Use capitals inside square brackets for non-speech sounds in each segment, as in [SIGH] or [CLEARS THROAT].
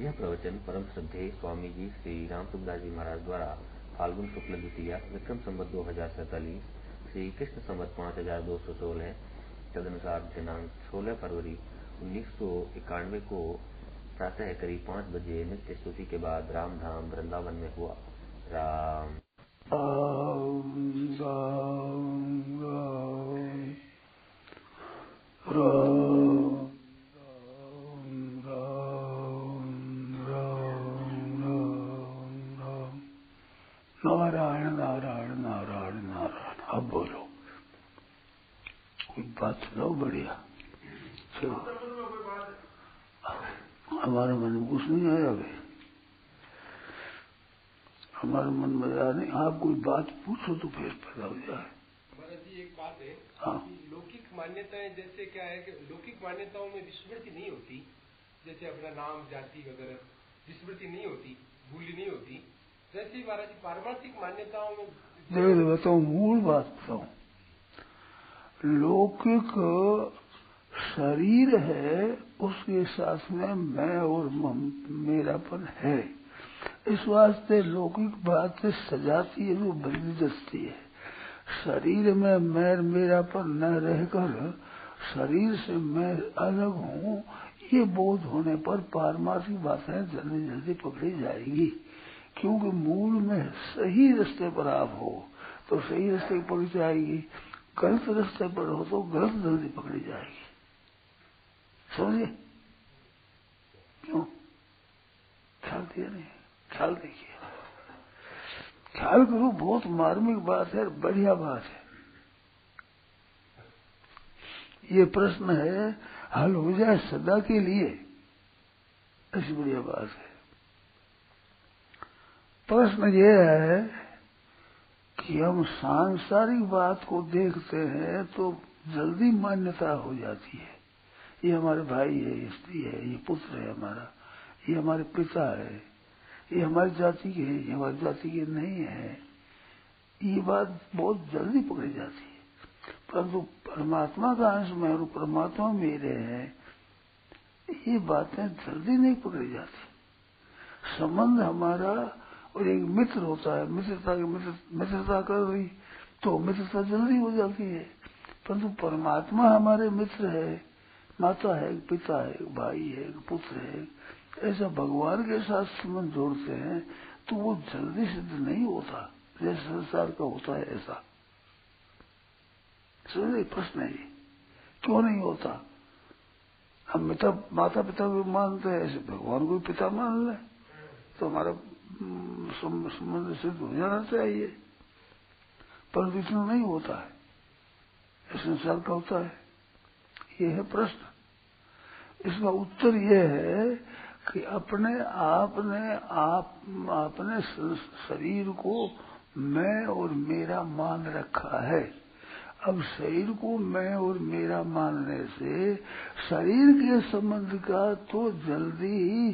यह प्रवचन परम श्रद्धे स्वामी जी श्री राम सुखदास जी महाराज द्वारा फाल्गुन शुक्ल द्वितीय, विक्रम संवत दो हज़ार सैतालीस, श्री कृष्ण संवत पाँच हज़ार दो सौ सोलह, तदनुसार दिनांक सोलह फरवरी उन्नीस सौ इक्यानवे को प्रातः करीब पाँच बजे नित्य स्तुति के बाद राम धाम वृंदावन में हुआ। राम। राम राम राम। नारायण अब बोलो। कोई बात सुनाओ बढ़िया। चलो। हमारे मन में कुछ नहीं आया भाई हमारे मन में आया नहीं। आप कोई बात पूछो तो फिर पैदा हो जाए। जी एक बात है। हाँ। लौकिक मान्यताएँ जैसे क्या है कि लौकिक मान्यताओं में विस्मृति नहीं होती। जैसे अपना नाम जाति वगैरह विस्मृति नहीं होती भूली नहीं होती। जैसी महाराज पारमार्थिक मान्यताओं में देख बताऊ मूल बात बताऊ लौकिक शरीर है, उसके साथ में मैं और मेरापन है। इस वास्ते लौकिक बात सजाती है, वो बदली दस्ती है। शरीर में मैं, मेरापन न रहकर शरीर से मैं अलग हूँ, ये बोध होने पर पारमार्थिक बातें जल्दी जल्दी पकड़ी जाएगी। क्योंकि मूल में सही रास्ते पर आप हो तो सही रास्ते पर जाएगी। गलत रास्ते पर हो तो गलत जल्दी पकड़ी जाएगी। समझिए क्यों? ख्याल दिया नहीं? ख्याल देखिए। ख्याल करो, बहुत मार्मिक बात है, बढ़िया बात है। ये प्रश्न है, हल हो जाए सदा के लिए। ऐसी बढ़िया बात है। प्रश्न ये है कि हम सांसारिक बात को देखते हैं तो जल्दी मान्यता हो जाती है। ये हमारे भाई है, ये स्त्री है, ये पुत्र है हमारा, ये हमारे पिता है, ये हमारी जाति के है, ये हमारी जाति के नहीं है। ये बात बहुत जल्दी पकड़ी जाती है। परंतु परमात्मा का अंश में और परमात्मा मेरे हैं, ये बातें जल्दी नहीं पकड़ी जाती। संबंध हमारा और एक मित्र होता है। मित्रता की मित्र, मित्रता कर रही तो मित्रता जल्दी हो जाती है। परंतु परमात्मा हमारे मित्र है माता है पिता है भाई है पुत्र है। ऐसा भगवान के साथ संबंध जोड़ते हैं तो वो जल्दी सिद्ध नहीं होता। जैसे संसार का होता है ऐसा। प्रश्न है क्यों नहीं होता? हम मिता माता पिता को मानते हैं ऐसे भगवान को पिता मान ले। तो हमारा संबंध सिद्ध हो जाना चाहिए। परंतु इतना नहीं होता है। संसार का होता है। ये है प्रश्न। इसका उत्तर ये है कि अपने आप ने, आप अपने शरीर को मैं और मेरा मान रखा है। अब शरीर को मैं और मेरा मानने से शरीर के संबंध का तो जल्दी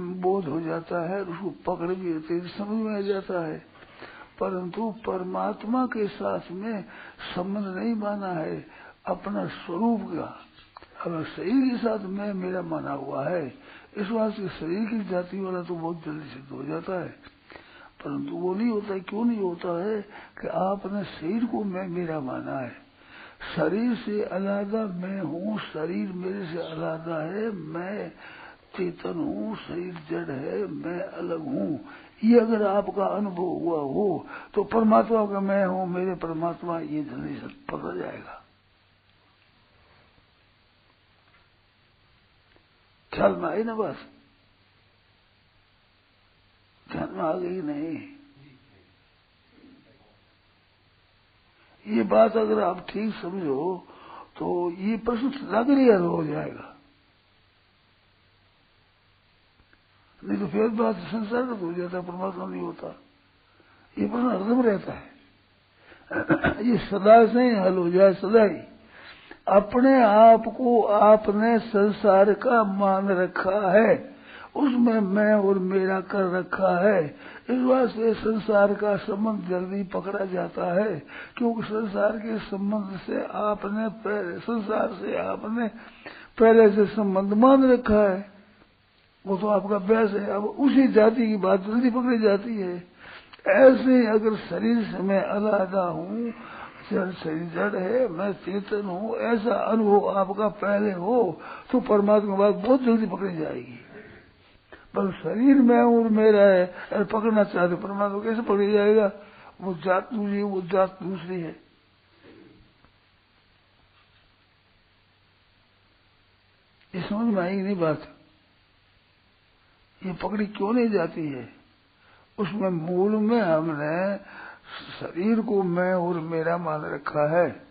बोध हो जाता है उसको पकड़ भी तेज समझ में आ जाता है। परंतु परमात्मा के साथ में संबंध नहीं माना है, अपना स्वरूप का। अगर शरीर के साथ में, मेरा माना हुआ है, इस वास्ते शरीर की जाति वाला तो बहुत जल्दी सिद्ध हो जाता है। परंतु वो नहीं होता है क्यों नहीं होता है कि आपने शरीर को मैं, मेरा माना है। शरीर से अलादा मैं हूँ, शरीर मेरे से अलादा है, मैं चेतन हूँ, शरीर जड़ है, मैं अलग हूँ। ये अगर आपका अनुभव हुआ हो तो परमात्मा का मैं हूँ, मेरे परमात्मा ये जल्दी से पता जाएगा। ख्याल में आई ना बस ख्याल में आ गई नहीं? ये बात अगर आप ठीक समझो तो ये प्रश्न लग लिया हो जाएगा। नहीं तो फिर बात संसार में हो जाता परमात्मा नहीं होता। ये प्रश्न हरदम रहता है। [CLEARS THROAT] ये सदा से ही हल हो जाए, सदा ही। अपने आप को आपने संसार का मान रखा है। उसमें मैं और मेरा कर रखा है। इस वास्ते संसार का संबंध जल्दी पकड़ा जाता है, क्योंकि संसार के संबंध से आपने पहले, संसार से आपने पहले से संबंध मान रखा है। वो तो आपका अभ्यास है। अब उसी जाति की बात जल्दी पकड़ी जाती है। ऐसे अगर शरीर से मैं अलहदा हूँ शरीर जड़ है, मैं चेतन हूँ, ऐसा अनुभव आपका पहले हो तो परमात्मा बात बहुत जल्दी पकड़ी जाएगी। पर शरीर में और मेरा है, अरे पकड़ना चाहते परमात्मा कैसे पकड़ी जाएगा? वो जात दूसरी वो जात दूसरी है। ये समझ में आएगी नहीं बात? ये पकड़ी क्यों नहीं जाती है? उसमें मूल में हमने शरीर को मैं और मेरा मान रखा है।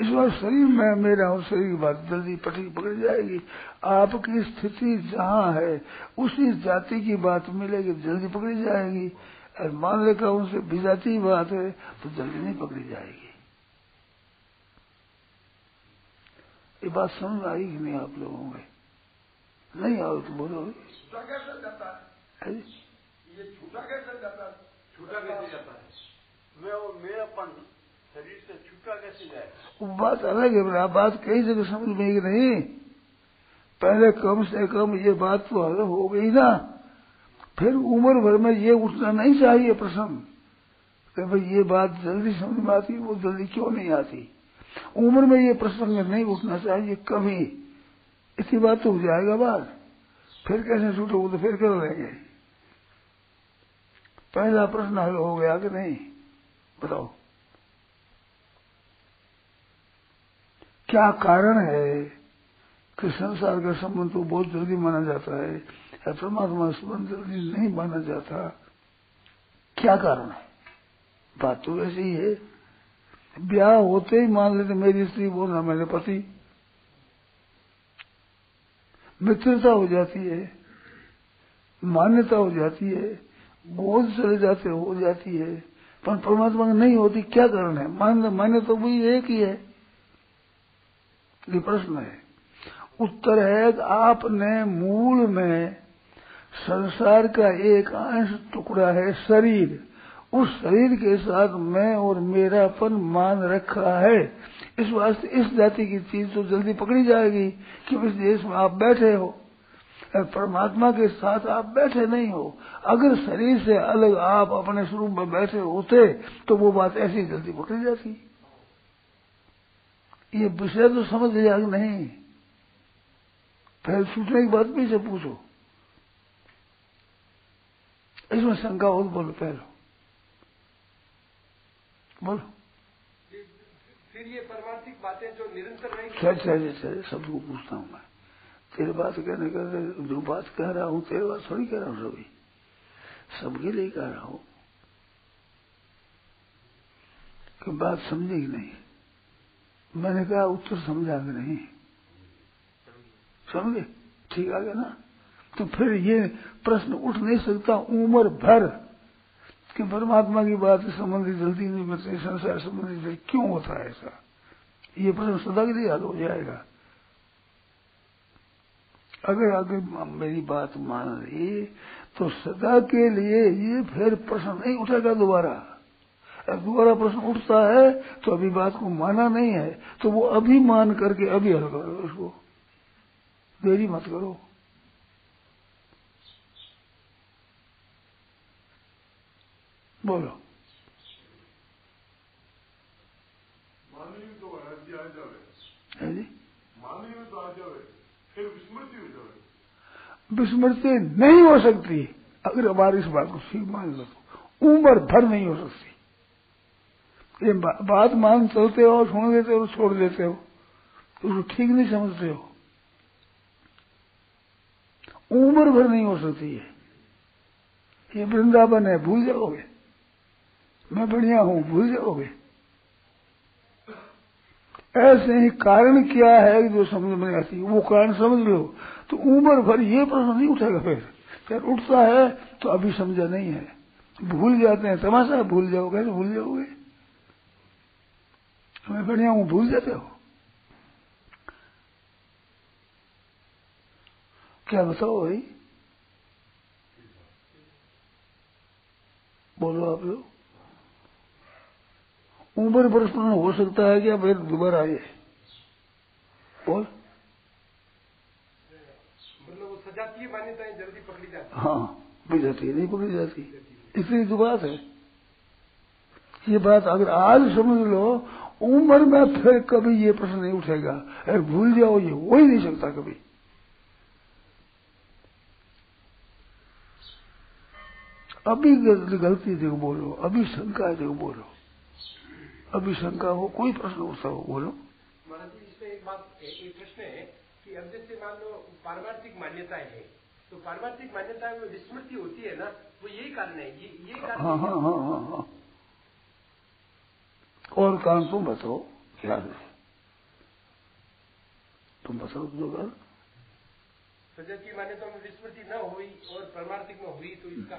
इस बार शरीर में, मेरा और शरीर की बात जल्दी पटरी पकड़ जाएगी। आपकी स्थिति जहाँ है, उसी जाति की बात मिलेगी, जल्दी पकड़ी जाएगी। और मान रखा उनसे विजाती बात है तो जल्दी नहीं पकड़ी जाएगी। ये बात समझ आई कि नहीं आप लोगों में? नहीं आओ तो बोलो। छूटा कैसे जाता है? ये छूटा कैसे जाता है? छूटा कैसे जाता है? मैं मेरापन शरीर से छूटा कैसे जाए? वो बात अलग है बात कई जगह समझ में नहीं? पहले कम से कम ये बात तो हल हो गई ना। फिर उम्र भर में ये उठना नहीं चाहिए प्रश्न। कि भाई ये बात जल्दी समझ में आती वो जल्दी क्यों नहीं आती? उम्र में ये प्रसंग नहीं उठना चाहिए कभी इसी बात तो हो जाएगा बात। फिर कैसे छूटोगे तो फिर कर लेंगे पहला प्रश्न हल हो गया कि नहीं? बताओ। क्या कारण है कि संसार का संबंध तो बहुत जल्दी माना जाता है, या परमात्मा का संबंध जल्दी नहीं माना जाता? क्या कारण है? बात तो वैसे ही है। ब्याह होते ही मान लेते, मेरी स्त्री बोलना मेरे पति। मित्रता हो जाती है, मान्यता हो जाती है, बोझ चले जाते हो जाती है, पर परमात्मा की नहीं होती, क्या कारण है? मान, मान्य तो वही एक ही है। ये प्रश्न है। उत्तर है कि आपने मूल में संसार का एक अंश टुकड़ा है, शरीर। उस शरीर के साथ मैं और मेरापन मान रखा है। इस वास्ते इस जाति की चीज़ तो जल्दी पकड़ी जाएगी कि इस देश में आप बैठे हो। परमात्मा के साथ आप बैठे नहीं हो। अगर शरीर से अलग आप अपने स्वरूप में बैठे होते तो वो बात ऐसी जल्दी पकड़ी जाती। ये विषय तो समझ लिया नहीं? फिर सूचने की बात भी से पूछो। इसमें शंका हो बोलो, पहले। बोलो। फिर ये परमार्थिक बातें जो निरंतर रहेंगी। सच सच सबको पूछता हूँ मैं। तेरे बात कहने का जो बात कह रहा हूँ तेरे बात थोड़ी कह रहा हूँ सभी सबके लिए कह रहा हूँ। कि बात समझे कि नहीं? मैंने कहा उत्तर समझा कि नहीं? समझे? ठीक आ गया ना? तो फिर ये प्रश्न उठ नहीं सकता उम्र भर। कि परमात्मा की बात संबंधी जल्दी नहीं मिलती संसार संबंधी क्यों होता है ऐसा? ये प्रश्न सदा के लिए हल हो जाएगा। अगर आगे मेरी बात मान ली तो सदा के लिए ये फिर प्रश्न नहीं उठेगा दोबारा। दोबारा प्रश्न उठता है तो अभी बात को माना नहीं है तो वो अभी मान करके अभी हल करो उसको। देरी मत करो। बोलो। तो विस्मृति नहीं हो सकती। अगर हमारी इस बात को ठीक मान लो तो। उम्र भर नहीं हो सकती। ये बात मान चलते हो सुन देते हो छोड़ देते हो तो उसको ठीक नहीं समझते हो। उम्र भर नहीं हो सकती है ये वृंदावन है भूल जाओगे। मैं बढ़िया हूँ, भूल जाओगे? ऐसे ही कारण क्या है जो समझ में आती? वो कारण समझ लो। तो उम्र भर ये प्रश्न नहीं उठेगा फिर। फिर उठता है तो अभी समझा नहीं है। भूल जाते हैं, तमाशा भूल जाओगे तो भूल जाओगे। मैं बढ़िया हूँ, भूल जाते हो? क्या बताओ भाई? बोलो आप लोग। उम्र प्रश्न हो सकता है क्या फिर दोबारा आए बोल। मतलब मान्यताएँ जल्दी पकड़ी जाती हाँ। जाती नहीं पकड़ी जाती। इतनी तो बात है ये बात अगर आज समझ लो उम्र में फिर कभी ये प्रश्न नहीं उठेगा। अगर भूल जाओ ये हो ही नहीं सकता कभी। अभी गलती देखो बोलो अभी शंका है देखो बोलो। अभी शंका हो कोई प्रश्न उठता हो बोलो। एक बात एक प्रश्न है कि अब जैसे मान लो पारमार्थिक मान्यताएँ है तो पारमार्थिक मान्यताएँ में विस्मृति होती है ना वो यही कारण है ये ये कारण हाँ हाँ हाँ हाँ हाँ। और कारण तुम बताओ क्या है? तुम बताओ जो कारण सजा की मान्यता में विस्मृति न हुई और परमार्थिक में हुई तो इसका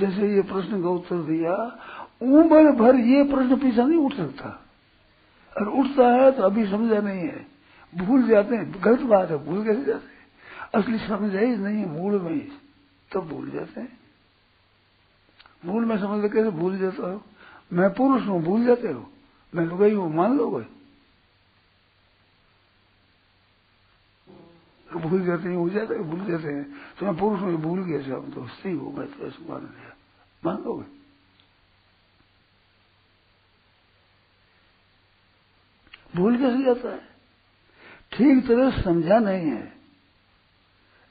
जैसे ये प्रश्न का उत्तर दिया, उम्र भर ये प्रश्न पीछा नहीं उठ सकता। और उठता है तो अभी समझा नहीं है। भूल जाते हैं, गलत बात है, भूल कैसे जाते हैं? असली समझ ही नहीं मूल में तब भूल जाते हैं। मूल में समझ कैसे भूल जाता हो? मैं पुरुष हूँ, भूल जाते हो? मैं लुगाई हूँ, मान लो तो भूल जाते हैं, हो जाते हैं, भूल जाते हैं। तो मैं पुरुष हूँ भूल गया सब। तो स्त्री हो मैं तो ऐसे मान लिया मान लोगे भूल कैसे जाता है? ठीक तरह समझा नहीं है।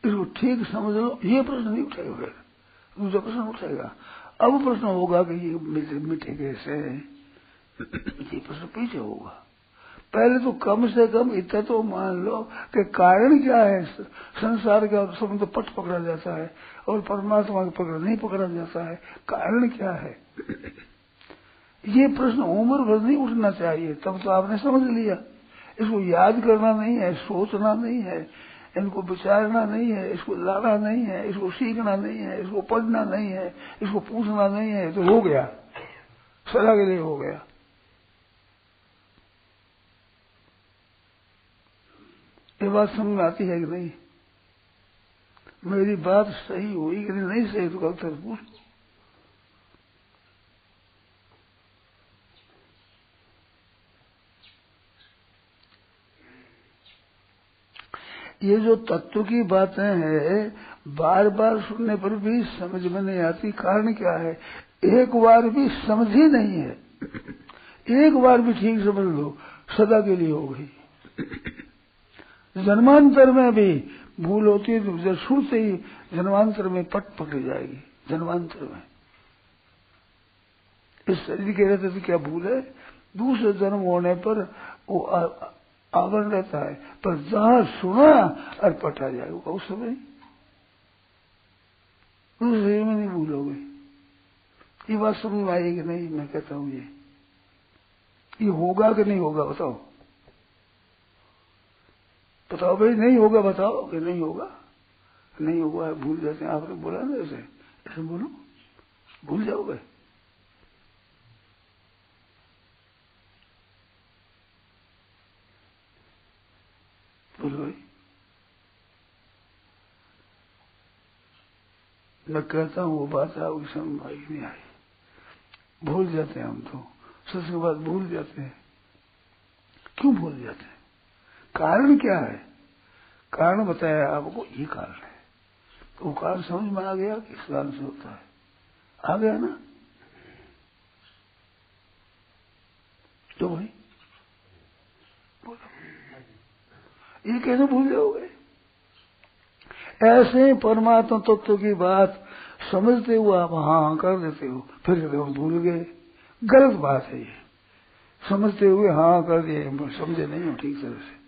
इसको ठीक समझ लो, ये प्रश्न नहीं फिर। दूसरा प्रश्न उठेगा अब प्रश्न होगा कि ये मीठे कैसे ये प्रश्न पीछे होगा। पहले तो कम से कम इतना तो मान लो कि कारण क्या है? संसार का सब तो पट पकड़ा जाता है और परमात्मा का पकड़, नहीं पकड़ा जाता है। कारण क्या है? ये प्रश्न उम्र भर नहीं उठना चाहिए, तब तो आपने समझ लिया। इसको याद करना नहीं है, सोचना नहीं है, इनको विचारना नहीं है, इसको लाना नहीं है, इसको सीखना नहीं है, इसको पढ़ना नहीं है, इसको पूछना नहीं है तो हो गया। सदा के लिए हो गया। ये बात समझ में आती है कि नहीं? मेरी बात सही हुई कि नहीं? सही तो तक पूछ ये जो तत्व की बातें हैं बार बार सुनने पर भी समझ में नहीं आती। कारण क्या है? एक बार भी समझ ही नहीं है। एक बार भी ठीक समझ लो, सदा के लिए हो गई। जन्मांतर में भी भूल होती है तो शुरू से ही जन्मांतर में पट पकड़ी जाएगी, जन्मांतर में। इस शरीर के रहते तो क्या भूल है? दूसरे जन्म होने पर वो आवरण रहता है, पर जहाँ सुना और पटा जाएगा उस समय उस शरीर में नहीं भूलोगे ये बात समझ में आएगी नहीं, मैं कहता हूँ ये। ये होगा कि नहीं होगा, बताओ। बताओ भाई, नहीं होगा, बताओ। कि नहीं होगा नहीं होगा भूल जाते हैं। आपने बोला ना ऐसे। ऐसे बोलो। भूल जाओगे। बोलो भाई। मैं कहता हूँ, वो बात आपकी समझ आई नहीं आई। भूल जाते हैं हम तो। सबसे बाद भूल जाते हैं। क्यों भूल जाते हैं? कारण क्या है? कारण बताया आपको, ये कारण है। तो वो कारण समझ में आ गया किस कारण से होता है। आ गया ना? तो भाई ये कैसे भूल जाओगे? ऐसे परमात्मा तत्व की बात समझते हुए आप हाँ कर देते हो, फिर कहते हो भूल गए। गलत बात है ये। समझते हुए हाँ कर दिए, समझे नहीं हो ठीक तरह से।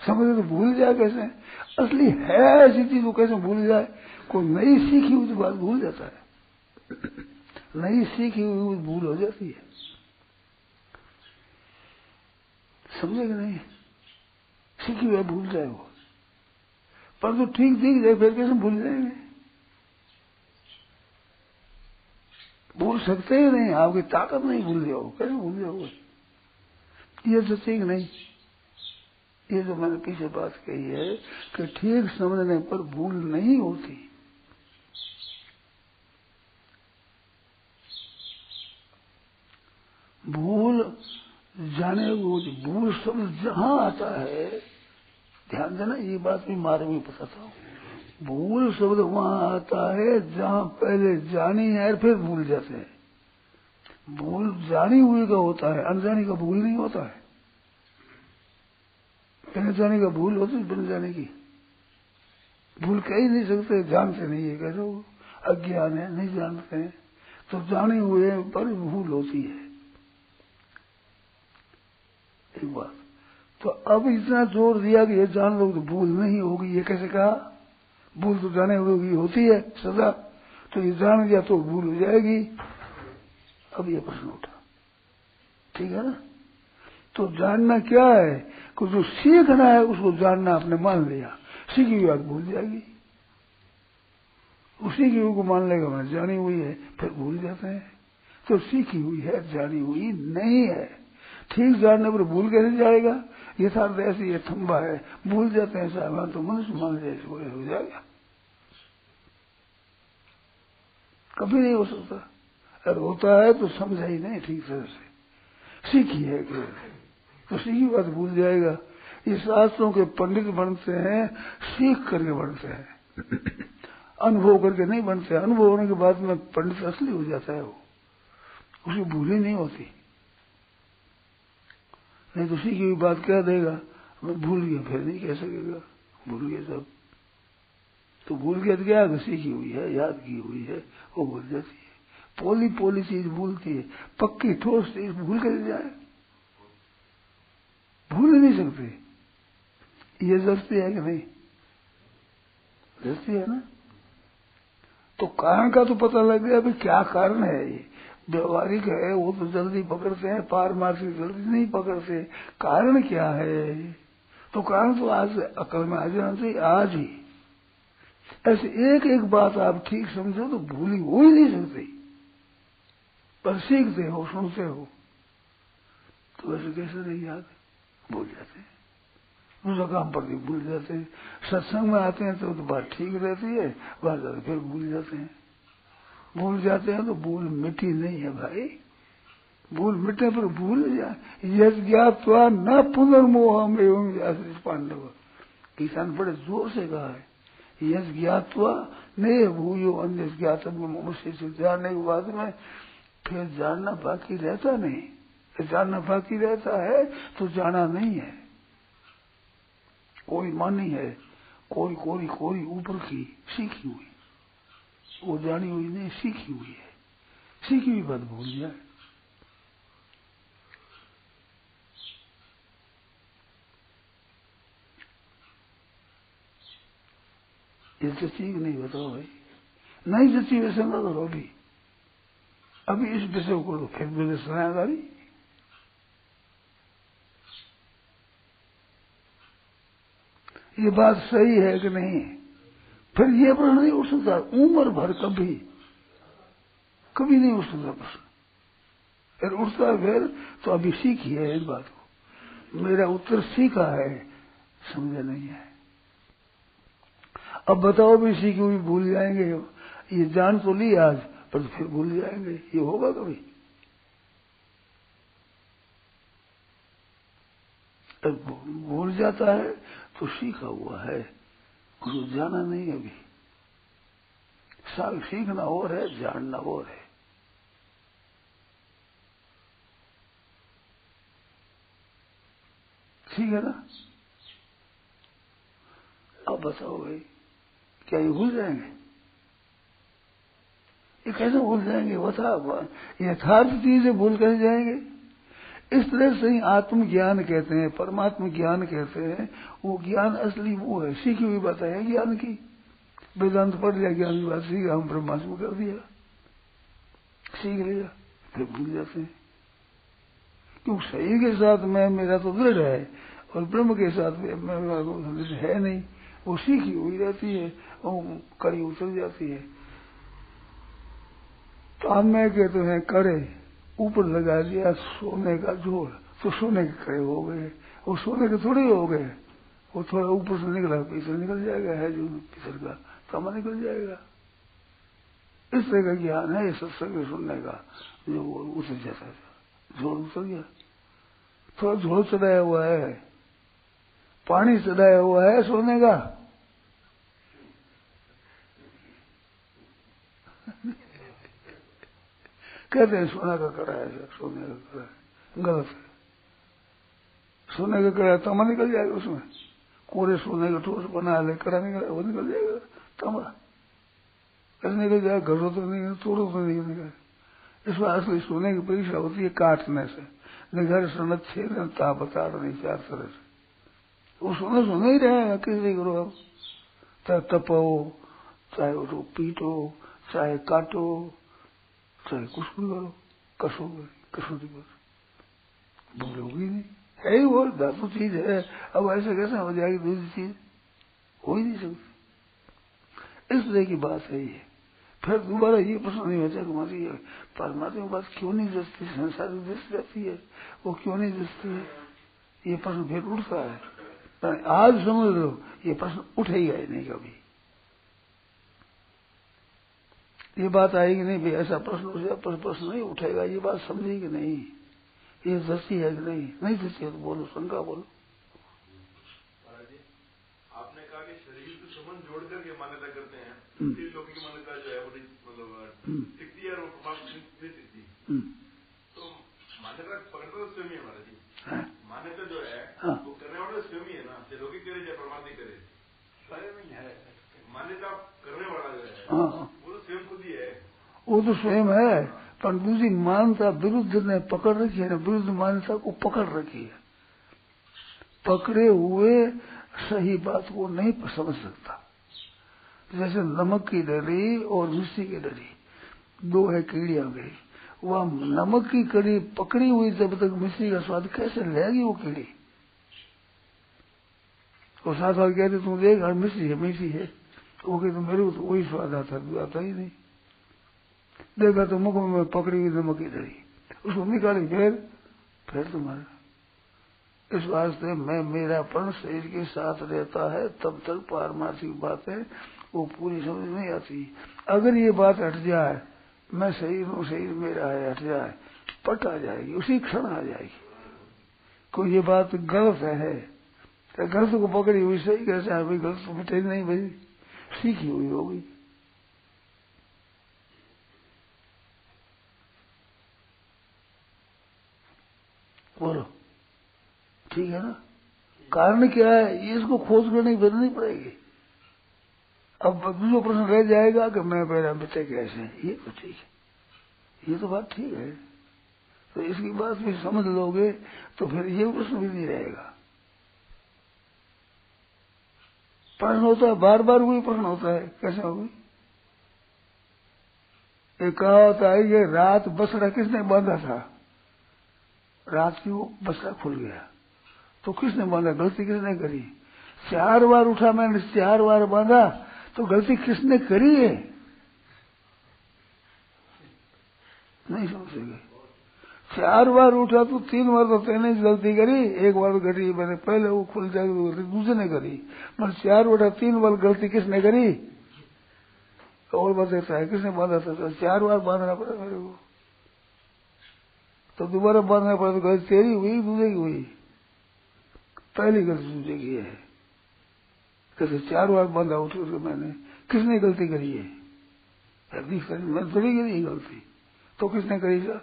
समझे तो भूल जाए कैसे? असली है ऐसी चीज़ वो कैसे भूल जाए? कोई नई सीखी हुई बात भूल जाता है। नई सीखी हुई भूल हो जाती है। समझे कि नहीं? सीखी हुआ भूल जाए वो। पर तो ठीक दिख जाए, फिर कैसे भूल जाएँगे? भूल सकते ही नहीं, आपकी ताकत नहीं भूल जाओ कैसे भूल जाओगे ये तो ठीक नहीं। ये जो मैंने पीछे बात कही है कि ठीक समझने पर भूल नहीं होती। भूल जाने वो भूल शब्द जहाँ आता है, ध्यान देना, ये बात भी मारे में पता था भूल शब्द वहाँ आता है जहाँ पहले जानी है फिर भूल जाते हैं। भूल जानी हुई का होता है, अनजानी का भूल नहीं होता है। बिना जाने का भूल होती है जाने की। भूल कह ही नहीं सकते जानते नहीं है कैसे अज्ञान है, नहीं जानते हैं। तो जाने हुए पर भूल होती है। एक बात। तो अब इतना ज़ोर दिया कि ये जान लो तो भूल नहीं होगी, ये कैसे कहा? भूल तो जाने हुए होती है, सदा। तो ये जान गया तो भूल हो जाएगी। अब ये प्रश्न उठा। ठीक है ना? तो जानना क्या है कि जो सीखना है, उसको जानना आपने मान लिया। सीखी हुई बात भूल जाएगी। उसी की को मान लेगा मैं जानी हुई है, फिर भूल जाते हैं। तो सीखी हुई है, जानी हुई नहीं है। ठीक जानने पर भूल कैसे जाएगा? ये यथार्थ ऐसे ये थम्बा है। भूल जाते हैं साहब तो मनुष्य मान जाए हो जाएगा? कभी नहीं हो सकता। अगर होता है तो समझा ही नहीं, ठीक तरह से। सीखी है कि तो की बात भूल जाएगा। ये शास्त्रों के पंडित बनते हैं, सीख करके बनते हैं। अनुभव करके नहीं बनते अनुभव होने के बाद में पंडित असली हो जाता है वो। उसे भूली नहीं होती। नहीं तो सीखी हुई बात कह देगा, मैं भूल गया, फिर नहीं कह सकेगा। भूल गया सब। तो भूल गया तो क्या? सीखी हुई है, याद की हुई है, वो भूल जाती है। पोली पोली चीज़ भूलती है। पक्की ठोस चीज़ भूल कर जाए। भूल नहीं सकते। ये जस्ती है कि नहीं? जस्ती है ना? तो कारण का तो पता लग गया भाई क्या कारण है ये। व्यवहारिक है, वो तो जल्दी पकड़ते हैं पारमार्थिक जल्दी नहीं पकड़ते। कारण क्या है? तो कारण तो आज अकल में आ जाना चाहिए, आज ही। ऐसे एक एक बात आप ठीक समझो तो भूली हो ही नहीं सकती। पर सीखते हो, सुनते हो। तो वैसे कैसे नहीं याद? भूल जाते हैं। दूसरा काम पर भी भूल जाते हैं। सत्संग में आते हैं तो, तो बात ठीक रहती है बात जाते फिर भूल जाते हैं। भूल जाते हैं तो भूल मिट्टी नहीं है भाई। भूल मिटने पर भूल जाए यज ज्ञातवा न पुनर्मोह एवं पांडव। किसान बड़े ज़ोर से कहा है यज ज्ञातवा नहीं भूयो अन्य मुझसे से जानने के बाद में फिर जानना बाकी रहता नहीं। जानना बाकी रहता है तो जाना नहीं है। कोई मानी है, कोई कोई कोई ऊपर की सीखी हुई। वो जानी हुई नहीं, सीखी हुई है। सीखी हुई बात भूल जाए। ये जची नहीं बताओ भाई। नहीं जची वैसे ना करो अभी। अभी इस विषय को तो फिर मेरे सनादारी ये बात सही है कि नहीं? फिर ये प्रश्न नहीं उठ सकता। उम्र भर कभी कभी नहीं उठ सकता प्रश्न। फिर उठता फिर तो अभी सीखी है इस बात को। मेरा उत्तर सीखा है, समझा नहीं है। अब बताओ भी सीखी हुई भूल जाएँगे। ये जान तो ली आज, पर तो फिर भूल जाएँगे। ये होगा कभी? भूल जाता है तो सीखा हुआ है। उसको जाना नहीं अभी। साल सीखना और है, जानना और है। ठीक है ना? अब बताओ भाई, क्या ये भूल जाएँगे? ये कैसे भूल जाएँगे? बता यथार्थ चीज़ें भूल कर जाएँगे। इस तरह से ही आत्मज्ञान कहते हैं, परमात्म ज्ञान कहते हैं। वो ज्ञान असली वो है। सीखी हुई बात है ज्ञान की। वेदांत पढ़ लिया ज्ञान की बात सीखा हम ब्रह्मास्म कर दिया। सीख लिया, फिर भूल जाते हैं। क्योंकि शरीर के साथ मैं, मेरा तो दृढ़ है और ब्रह्म के साथ मेरा है नहीं। वो सीखी हुई रहती है और कड़ी उतर जाती है। तो हम मैं कहते हैं, करे। ऊपर लगा दिया सोने का जोड़ तो सोने के खड़े हो गए। वो सोने के थोड़े हो गए। वो थोड़ा ऊपर से निकला, पीछे निकल जाएगा, है जो पीछे का तमा निकल जाएगा। इस तरह का ज्ञान है सत्संग सुनने का, जो वो उतर जाता था। ज़ोर उतर गया। थोड़ा झोल चढ़ाया हुआ है। पानी चढ़ाया हुआ है सोने का। कहते हैं, सोना का कड़ा है, सर, सोने का कड़ा है। गलत है। सोने का कड़ा तमा निकल जाएगा उसमें। कोरे सोने का ठोस बना ले कड़ा निकल वो निकल जाएगा। तमा। कैसे निकल जाएगा, घरों तो नहीं तोड़ो तो नहीं निकल इसमें असली सोने की परीक्षा होती है काटने से। निघर सुनत छेद ता बता नहीं चार तरह से। वो सोना सोना ही रहेगा, किसी करो आप? चाहे तपो, चाहे उसको पीटो चाहे काटो। चाहे कुछ भी करो कसो कसौटी करो भूल होगी नहीं। है ही वो धातु चीज़ है। अब ऐसे कैसे हो जाएगी दूसरी चीज़? हो ही नहीं सकती। इस तरह की बात है ये। फिर दोबारा ये प्रश्न नहीं होता हमारी परमात्मा बात क्यों नहीं जचती संसार की जच जाती है। वो क्यों नहीं जचती है? ये प्रश्न फिर उठता है। आज समझ लो, ये प्रश्न उठेगा ही नहीं कभी। ये बात आएगी नहीं भाई ऐसा प्रश्न उठेगा प्रश्न नहीं उठेगा ये बात समझेगी नहीं ये जची है कि नहीं नहीं जची है तो बोलो शंका बोलो आपने कहा कि शरीर से संबंध जोड़ करके मान्यता करते हैं हम्म। लोगों की मान्यता जो है वो मतलब हम्म। दिखती है और हम्म। तो मान्यता पकड़ता तो स्वयं ही हमारा जी हाँ। मान्यता जो है हाँ। वो करने वाला तो स्वयं ही है ना लौकिक करे चाहे परमात्मा करे स्वयं ही है मान्यता करने वाला जो है हाँ। वो तो स्वयं है, पर दूसरी मानता विरुद्ध ने पकड़ रखी है, विरुद्ध मान्यता को पकड़ रखी है। पकड़े हुए सही बात को नहीं समझ सकता। जैसे नमक की डरी और मिश्री की डरी, दो है कीड़िया गई वह नमक की कड़ी पकड़ी हुई जब तक मिश्री का स्वाद कैसे लेगी वो कीड़ी? और साथ साथ कहते, तुम देख मिश्री है मिश्री है। वो कहते, मेरे को तो वही स्वाद आता आता ही नहीं। देखा तो मुख में पकड़ी हुई नमक की डरी उसको निकाली फिर फिर तुम्हारा। इस वास्ते मैं मेरा पण शरीर के साथ रहता है, तब तक पारमार्थिक बातें वो पूरी समझ नहीं आती। अगर ये बात हट जाए, मैं शरीर हूँ शरीर मेरा है हट जाए, पट आ जाएगी, उसी क्षण आ जाएगी। कोई ये बात गलत है तो गलत को पकड़ी हुई सही कैसे गलत तो मिटे नहीं भाई, सीखी हुई होगी। बोलो। ठीक है ना? कारण क्या है? ये इसको खोज करने की ज़रूरत नहीं पड़ेगी। अब दूसरा प्रश्न रह जाएगा कि मैं मेरा बच्चे कैसे ये तो ठीक है। ये तो बात ठीक है। तो इसकी बात भी समझ लोगे तो फिर ये प्रश्न भी नहीं रहेगा। प्रश्न होता है बार बार वही प्रश्न होता है। कैसे होगी एक कहा होता है ये रात बसरा किसने बांधा था? रात की वो बसरा खुल गया। तो किसने बांधा? गलती किसने करी? चार बार उठा मैंने, चार बार बांधा तो गलती किसने करी है? नहीं समझ सके। चार बार उठा तो तीन बार तो तेने गलती करी, एक बार घटी मैंने, पहले वो खुल जाएगी तो गलती दूसरे ने करी। मैंने चार उठा, तीन बार गलती किसने करी? और बताता है, किसने बांधा था? चार बार बांधना पड़ा मेरे को। तो दोबारा बांधना पड़ा तो गलती तेरी हुई दूसरे की हुई। पहली गलती दूसरे की है। कैसे चार बार बांधा उठ करके मैंने। किसने गलती करी है? मैं थोड़ी करी गलती? तो किसने करी सर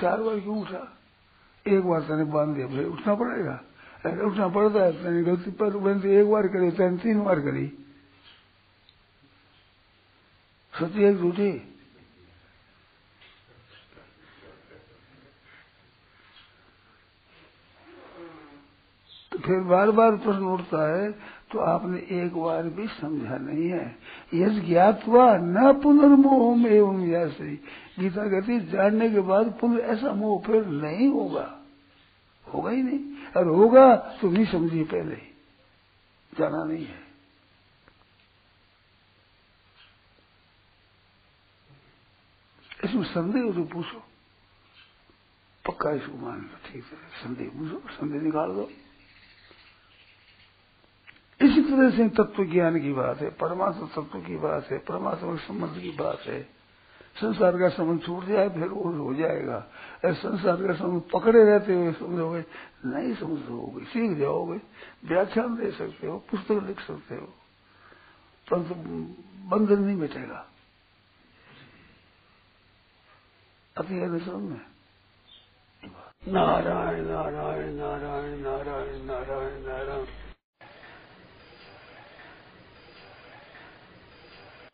चार बार क्यों उठा? एक बार तेने बाँध दिया भाई उठना पड़ेगा। अगर उठना पड़ता है तेने गलती पर बंदी एक बार करी तेने तीन बार करी। सती एक झूठी? फिर बार बार प्रश्न उठता है तो आपने एक बार भी समझा नहीं है। यश ज्ञातवा न पुनर्मोह एवं जैसे गीता कहती जानने के बाद पुनः ऐसा मोह फिर नहीं होगा। होगा ही नहीं। और होगा तो नहीं समझिए पहले। जाना नहीं है। इसमें संदेह तो पूछो। पक्का इसको मान लो ठीक है। संदेह पूछो, संदेह निकाल दो। तरह से तत्व ज्ञान की बात है, परमात्मा तत्व की बात है, परमात्मा के संबंध की बात है। संसार का संबंध छूट जाए, फिर वो हो जाएगा। संसार का संबंध पकड़े रहते हुए समझोगे, नहीं समझोगे, सीख जाओगे, व्याख्यान दे सकते हो, पुस्तक लिख सकते हो, परंतु बंधन नहीं मिटेगा। अति है समझ नारायण नारायण नारायण नारायण नारायण नारायण।